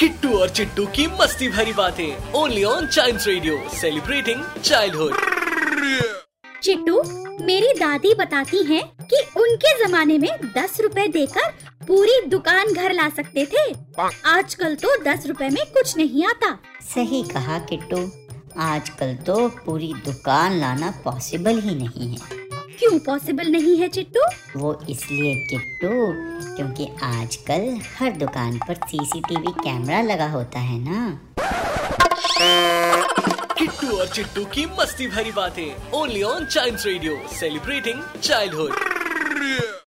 किट्टू और चिट्टू की मस्ती भरी बातें। Only on child radio celebrating childhood Chittu मेरी दादी बताती हैं कि उनके जमाने में दस रुपए देकर पूरी दुकान घर ला सकते थे। आजकल तो दस रुपए में कुछ नहीं आता। सही कहा किट्टू। आजकल तो पूरी दुकान लाना पॉसिबल ही नहीं है। क्यों पॉसिबल नहीं है चिट्टू? वो इसलिए किट्टू क्योंकि आजकल हर दुकान पर सीसीटीवी कैमरा लगा होता है ना। किट्टू और चिट्टू की मस्ती भरी बातें only on child radio celebrating childhood